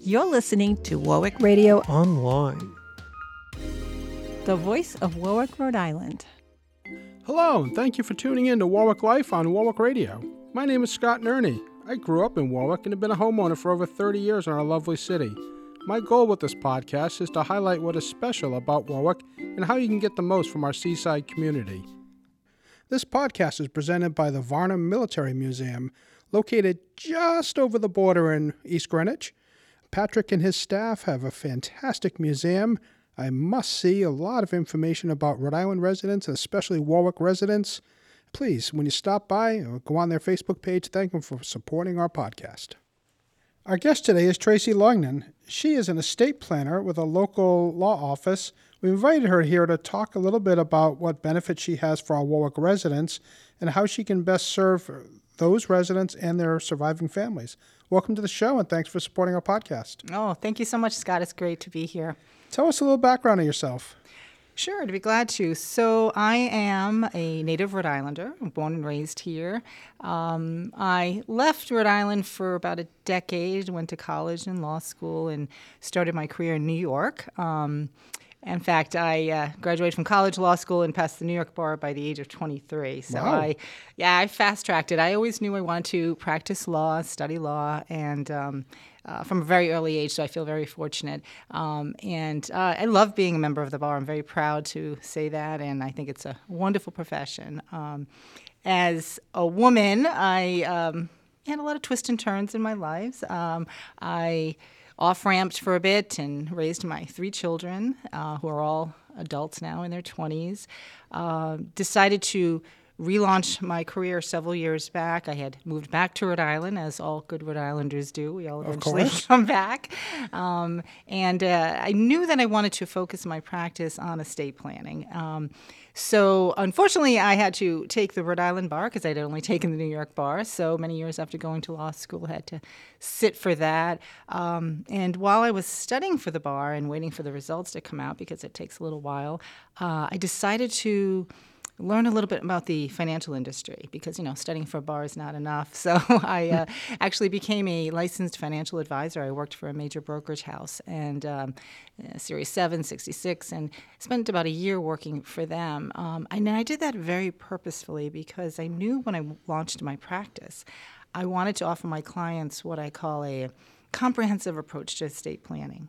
You're listening to Warwick Radio Online, the voice of Warwick, Rhode Island. Hello, and thank you for tuning in to Warwick Life on Warwick Radio. My name is Scott Nerney. I grew up in Warwick and have been a homeowner for over 30 years in our lovely city. My goal with this podcast is to highlight what is special about Warwick and how you can get the most from our seaside community. This podcast is presented by the Varnum Military Museum, located just over the border in East Greenwich. Patrick and his staff have a fantastic museum. I must see a lot of information about Rhode Island residents, especially Warwick residents. Please, when you stop by, go on their Facebook page, thank them for supporting our podcast. Our guest today is Tracy Loignan. She is an estate planner with a local law office. We invited her here to talk a little bit about what benefits she has for our Warwick residents and how she can best serve those residents and their surviving families. Welcome to the show and thanks for supporting our podcast. Oh, thank you so much, Scott. It's great to be here. Tell us a little background of yourself. Sure, to be glad to. So, I am a native Rhode Islander, born and raised here. Um, I left Rhode Island for about a decade, went to college and law school, and started my career in New York. Um, in fact, I uh, graduated from college, law school, and passed the New York bar by the age of 23. So wow. I, yeah, I fast tracked it. I always knew I wanted to practice law, study law, and um, uh, from a very early age, so I feel very fortunate. Um, and uh, I love being a member of the bar. I'm very proud to say that, and I think it's a wonderful profession. Um, as a woman, I um, had a lot of twists and turns in my lives. Um, I off ramped for a bit and raised my three children, uh, who are all adults now in their 20s. Uh, decided to relaunched my career several years back. I had moved back to Rhode Island, as all good Rhode Islanders do. We all eventually come back. Um, and uh, I knew that I wanted to focus my practice on estate planning. Um, so, unfortunately, I had to take the Rhode Island bar because I'd only taken the New York bar. So, many years after going to law school, I had to sit for that. Um, and while I was studying for the bar and waiting for the results to come out, because it takes a little while, uh, I decided to learn a little bit about the financial industry because you know studying for a bar is not enough. So I uh, actually became a licensed financial advisor. I worked for a major brokerage house and um, uh, Series 7, 66, and spent about a year working for them. Um, and I did that very purposefully because I knew when I launched my practice, I wanted to offer my clients what I call a comprehensive approach to estate planning.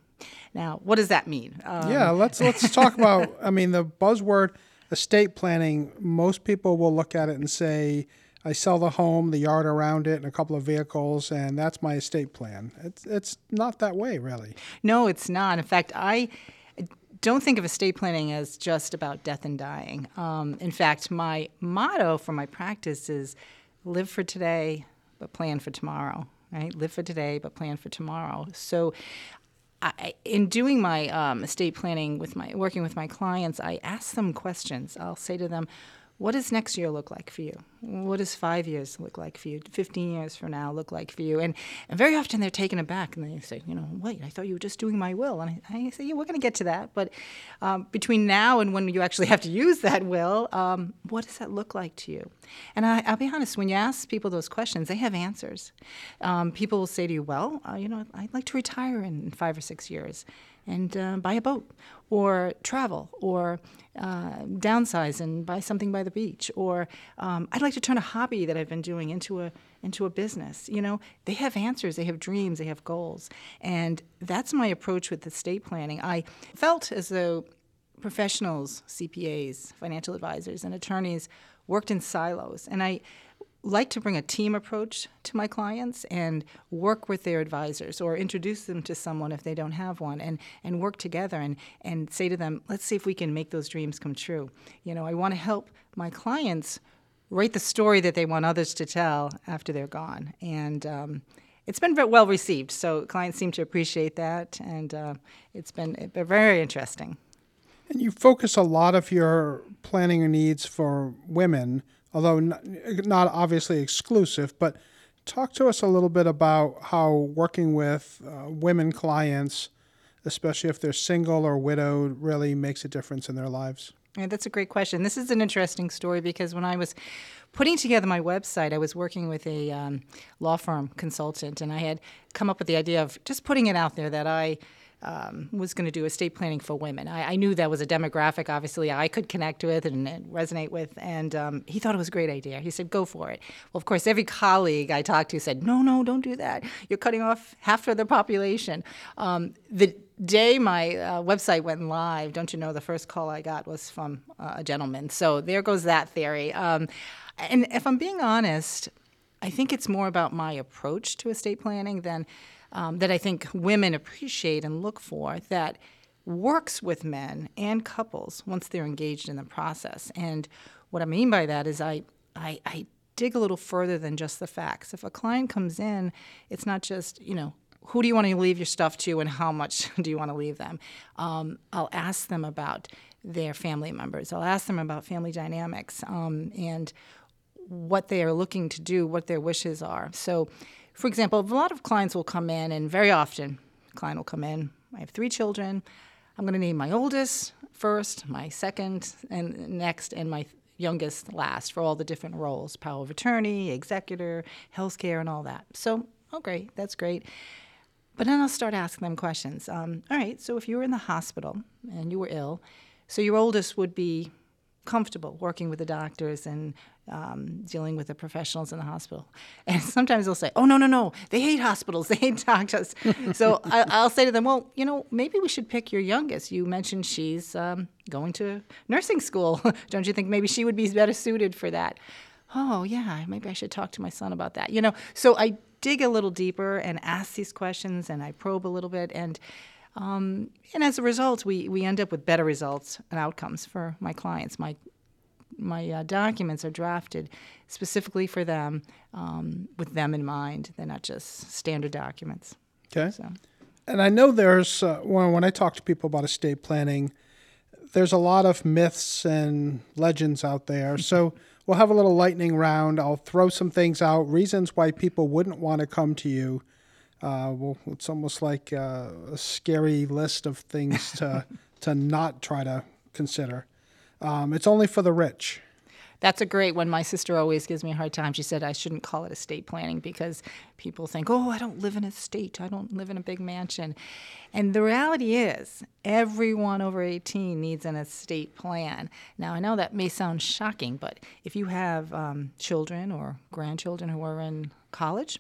Now, what does that mean? Um, yeah, let's let's talk about. I mean, the buzzword estate planning, most people will look at it and say, I sell the home, the yard around it, and a couple of vehicles, and that's my estate plan. It's, it's not that way, really. No, it's not. In fact, I don't think of estate planning as just about death and dying. Um, in fact, my motto for my practice is live for today, but plan for tomorrow. Right? Live for today, but plan for tomorrow. So I, in doing my um, estate planning with my working with my clients, I ask them questions. I'll say to them, "What does next year look like for you? What does five years look like for you? Fifteen years from now look like for you?" And, and very often they're taken aback and they say, "You know, wait, I thought you were just doing my will." And I, I say, "Yeah, we're going to get to that, but um, between now and when you actually have to use that will, um, what does that look like to you?" And I, will be honest, when you ask people those questions, they have answers. Um, people will say to you, "Well, uh, you know, I'd like to retire in five or six years." And uh, buy a boat or travel or uh, downsize and buy something by the beach or um, I'd like to turn a hobby that I've been doing into a into a business. You know, they have answers, they have dreams, they have goals, and that's my approach with estate planning. I felt as though professionals, CPAs, financial advisors, and attorneys worked in silos, and I like to bring a team approach to my clients and work with their advisors or introduce them to someone if they don't have one and, and work together and, and say to them, let's see if we can make those dreams come true. You know, I want to help my clients write the story that they want others to tell after they're gone. And um, it's been well received. So clients seem to appreciate that, and uh, it's been very interesting. And you focus a lot of your planning needs for women although not obviously exclusive, but talk to us a little bit about how working with uh, women clients, especially if they're single or widowed, really makes a difference in their lives. Yeah, that's a great question. This is an interesting story because when I was putting together my website, I was working with a um, law firm consultant, and I had come up with the idea of just putting it out there that I um, was going to do estate planning for women. I, I, knew that was a demographic, obviously, I could connect with and, and resonate with, and um, he thought it was a great idea. He said, "Go for it." Well, of course, every colleague I talked to said, "No, no, don't do that. You're cutting off half of the population." Um, the day my uh, website went live, don't you know, the first call I got was from uh, a gentleman. So there goes that theory. Um, and if I'm being honest, I think it's more about my approach to estate planning than um, that I think women appreciate and look for that works with men and couples once they're engaged in the process. And what I mean by that is I, I, I dig a little further than just the facts. If a client comes in, it's not just, you know, who do you want to leave your stuff to and how much do you want to leave them? Um, I'll ask them about their family members. I'll ask them about family dynamics um, and what they are looking to do, what their wishes are. So, for example, a lot of clients will come in, and very often, client will come in. I have three children. I'm going to name my oldest first, my second, and next, and my youngest last for all the different roles power of attorney, executor, healthcare, and all that. So, oh, great, that's great. But then I'll start asking them questions. Um, all right, so if you were in the hospital and you were ill, so your oldest would be comfortable working with the doctors and um, dealing with the professionals in the hospital. And sometimes they'll say, oh, no, no, no, they hate hospitals, they hate doctors. so I, will say to them, well, you know, maybe we should pick your youngest. You mentioned she's um, going to nursing school. Don't you think maybe she would be better suited for that? Oh, yeah, maybe I should talk to my son about that. You know, so I dig a little deeper and ask these questions and I probe a little bit. And um, and as a result, we, we end up with better results and outcomes for my clients. My my uh, documents are drafted specifically for them, um, with them in mind. They're not just standard documents. Okay. So. And I know there's uh, when when I talk to people about estate planning, there's a lot of myths and legends out there. so we'll have a little lightning round. I'll throw some things out, reasons why people wouldn't want to come to you uh, well, it's almost like uh, a scary list of things to to not try to consider. Um, it's only for the rich. That's a great one. My sister always gives me a hard time. She said I shouldn't call it estate planning because people think, oh, I don't live in a state. I don't live in a big mansion. And the reality is, everyone over 18 needs an estate plan. Now, I know that may sound shocking, but if you have um, children or grandchildren who are in college,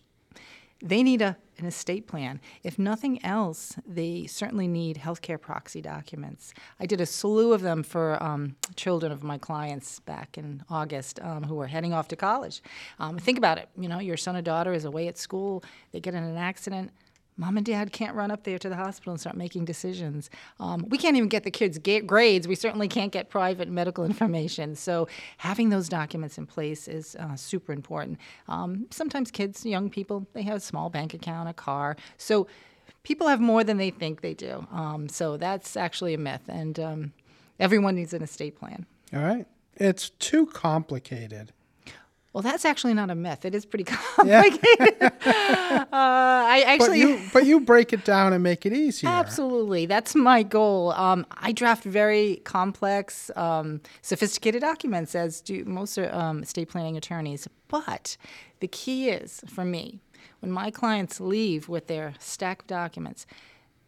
they need a, an estate plan. If nothing else, they certainly need healthcare proxy documents. I did a slew of them for um, children of my clients back in August um, who were heading off to college. Um, think about it. You know, your son or daughter is away at school, they get in an accident mom and dad can't run up there to the hospital and start making decisions. Um, we can't even get the kids' grades. We certainly can't get private medical information. So having those documents in place is uh, super important. Um, sometimes kids, young people, they have a small bank account, a car. So people have more than they think they do. Um, so that's actually a myth, and um, everyone needs an estate plan. All right. It's too complicated. Well, that's actually not a myth. It is pretty complicated. Yeah. uh, I actually, but you, but you, break it down and make it easier. Absolutely, that's my goal. Um, I draft very complex, um, sophisticated documents, as do most um, estate planning attorneys. But the key is for me when my clients leave with their stack of documents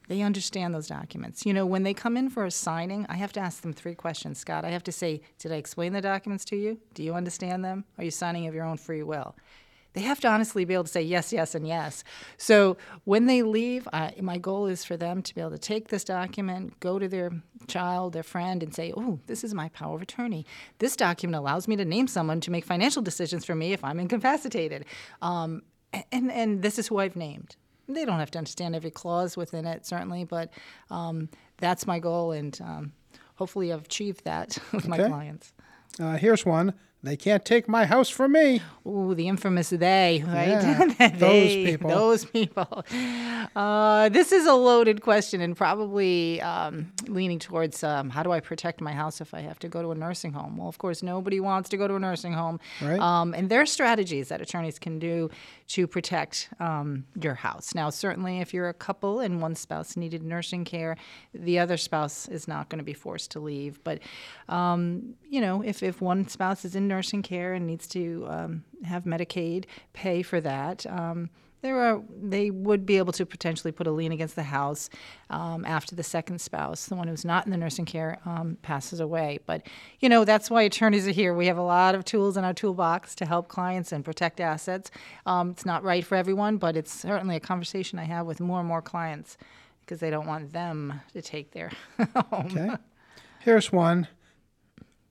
they understand those documents. You know, when they come in for a signing, I have to ask them three questions, Scott. I have to say, Did I explain the documents to you? Do you understand them? Are you signing of your own free will? They have to honestly be able to say yes, yes, and yes. So when they leave, uh, my goal is for them to be able to take this document, go to their child, their friend, and say, Oh, this is my power of attorney. This document allows me to name someone to make financial decisions for me if I'm incapacitated. Um, and, and this is who I've named they don't have to understand every clause within it, certainly, but um, that's my goal, and um, hopefully I've achieved that with okay. my clients. Uh, here's one They can't take my house from me. Ooh, the infamous they, right? Yeah, those people. Those people. Uh, this is a loaded question and probably um, leaning towards um, how do I protect my house if I have to go to a nursing home? Well, of course, nobody wants to go to a nursing home. Right. Um, and there are strategies that attorneys can do to protect um, your house. Now, certainly, if you're a couple and one spouse needed nursing care, the other spouse is not going to be forced to leave. But, um, you know, if, if one spouse is in nursing care and needs to um, have Medicaid pay for that, um, there are they would be able to potentially put a lien against the house um, after the second spouse, the one who's not in the nursing care, um, passes away. But you know that's why attorneys are here. We have a lot of tools in our toolbox to help clients and protect assets. Um, it's not right for everyone, but it's certainly a conversation I have with more and more clients because they don't want them to take their home. Okay. Here's one.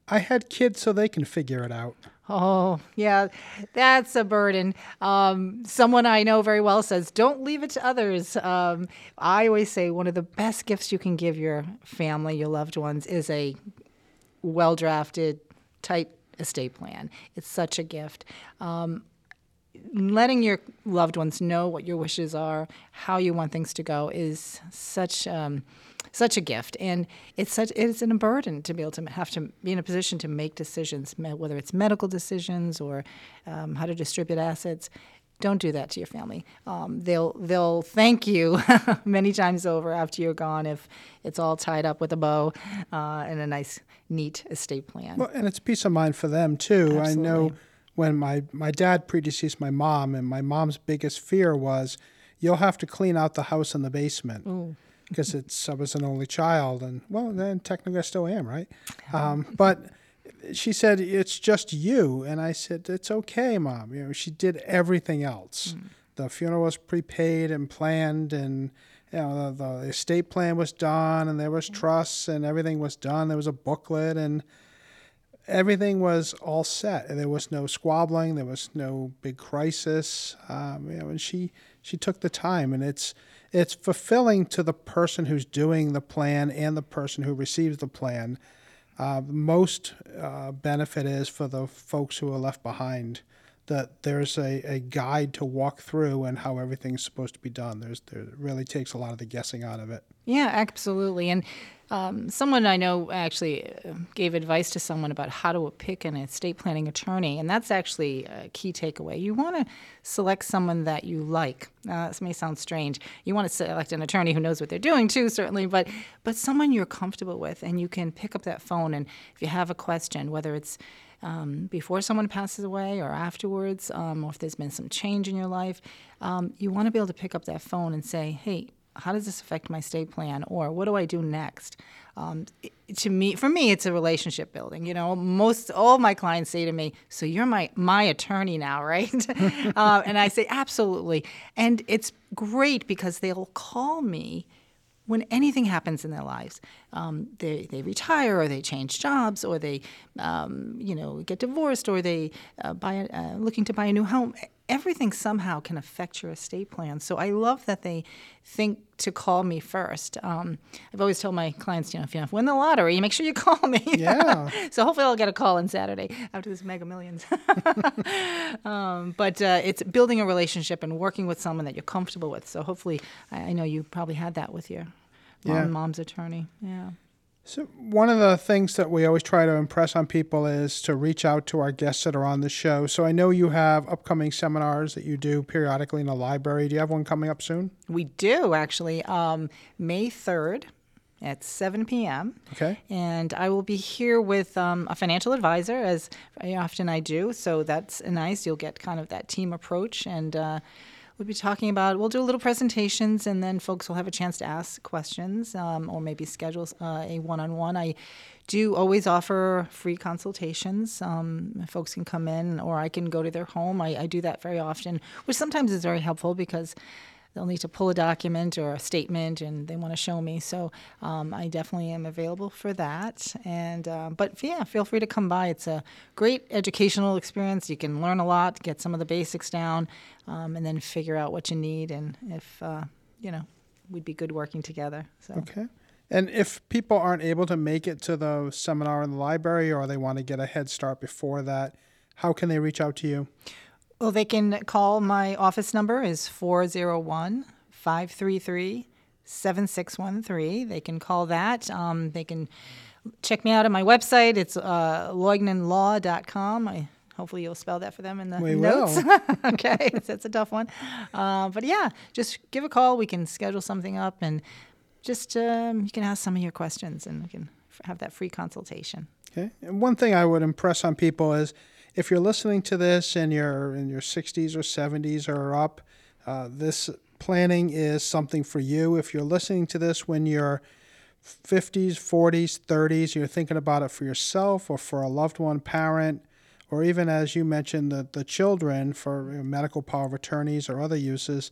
I had kids so they can figure it out. Oh, yeah, that's a burden. Um, someone I know very well says, don't leave it to others. Um, I always say one of the best gifts you can give your family, your loved ones, is a well drafted, tight estate plan. It's such a gift. Um, letting your loved ones know what your wishes are, how you want things to go, is such um, such a gift, and it's such it's a burden to be able to have to be in a position to make decisions, whether it's medical decisions or um, how to distribute assets. Don't do that to your family. Um, they'll they'll thank you many times over after you're gone if it's all tied up with a bow uh, and a nice, neat estate plan. Well, and it's peace of mind for them too. I know when my my dad predeceased my mom, and my mom's biggest fear was, "You'll have to clean out the house and the basement." Because it's I was an only child, and well, then technically I still am, right? Um, but she said it's just you, and I said it's okay, mom. You know, she did everything else. The funeral was prepaid and planned, and you know the, the estate plan was done, and there was trusts, and everything was done. There was a booklet, and everything was all set. And there was no squabbling. There was no big crisis. Um, you know, and she she took the time, and it's it's fulfilling to the person who's doing the plan and the person who receives the plan. Uh, most uh, benefit is for the folks who are left behind that there's a, a guide to walk through and how everything's supposed to be done. There's there really takes a lot of the guessing out of it. Yeah, absolutely. And um, someone I know actually uh, gave advice to someone about how to pick an estate planning attorney, and that's actually a key takeaway. You want to select someone that you like. Uh, this may sound strange. You want to select an attorney who knows what they're doing too, certainly, but but someone you're comfortable with, and you can pick up that phone, and if you have a question, whether it's um, before someone passes away or afterwards, um, or if there's been some change in your life, um, you want to be able to pick up that phone and say, hey, how does this affect my estate plan? Or what do i do next? Um, to me for me it's a relationship building you know? Most all my clients say to me so you're my my attorney now right? Uh, and i say absolutely. And it's great because they'll call me when anything happens in their lives, um, they, they retire or they change jobs or they, um, you know, get divorced or they uh, buy a, uh, looking to buy a new home. Everything somehow can affect your estate plan. So I love that they think to call me first. Um, I've always told my clients, you know, if you win the lottery, make sure you call me. Yeah. so hopefully I'll get a call on Saturday after this Mega Millions. um, but uh, it's building a relationship and working with someone that you're comfortable with. So hopefully, I, I know you probably had that with your mom, Yeah. mom's attorney. Yeah. So one of the things that we always try to impress on people is to reach out to our guests that are on the show. So I know you have upcoming seminars that you do periodically in the library. Do you have one coming up soon? We do actually. Um, May 3rd at 7 p.m. Okay. And I will be here with um, a financial advisor, as often I do. So that's nice. You'll get kind of that team approach. And uh, we'll be talking about, we'll do a little presentations, and then folks will have a chance to ask questions um, or maybe schedule uh, a one on one. I do always offer free consultations. Um, folks can come in, or I can go to their home. I, I do that very often, which sometimes is very helpful because they'll need to pull a document or a statement and they want to show me. So um, I definitely am available for that. And uh, but yeah, feel free to come by. It's a great educational experience. You can learn a lot, get some of the basics down, um, and then figure out what you need and if uh, you know we'd be good working together. So Okay. And if people aren't able to make it to the seminar in the library or they want to get a head start before that, how can they reach out to you? Well, they can call my office number is 401 533 7613. They can call that. Um, they can check me out on my website. It's uh, loignanlaw.com. I hopefully you'll spell that for them in the We notes. will. okay, that's a tough one. Uh, but yeah, just give a call. We can schedule something up and just um, you can ask some of your questions and we can f- have that free consultation. Okay. And one thing I would impress on people is if you're listening to this and you're in your 60s or 70s or up, uh, this planning is something for you. If you're listening to this when you're 50s, 40s, 30s, you're thinking about it for yourself or for a loved one, parent, or even as you mentioned, the, the children for medical power of attorneys or other uses,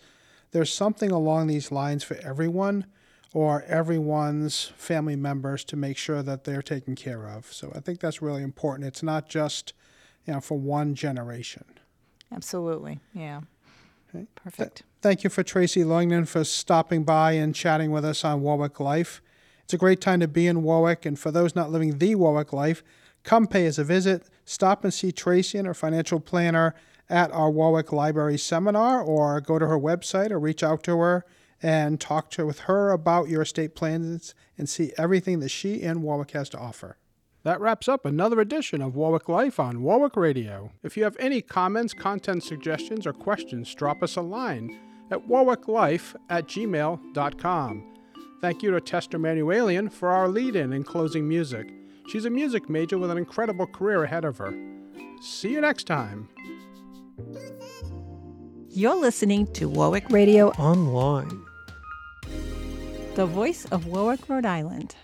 there's something along these lines for everyone or everyone's family members to make sure that they're taken care of. So I think that's really important. It's not just, you know, for one generation. Absolutely. Yeah. Perfect. Thank you for Tracy Loignan for stopping by and chatting with us on Warwick Life. It's a great time to be in Warwick, and for those not living the Warwick life, come pay us a visit. Stop and see Tracy and her financial planner at our Warwick Library seminar, or go to her website or reach out to her and talk to with her about your estate plans and see everything that she and Warwick has to offer. That wraps up another edition of Warwick Life on Warwick Radio. If you have any comments, content suggestions, or questions, drop us a line at warwicklife at gmail.com. Thank you to Tester Manuelian for our lead in and closing music. She's a music major with an incredible career ahead of her. See you next time. You're listening to Warwick Radio Online. the voice of Warwick, Rhode Island.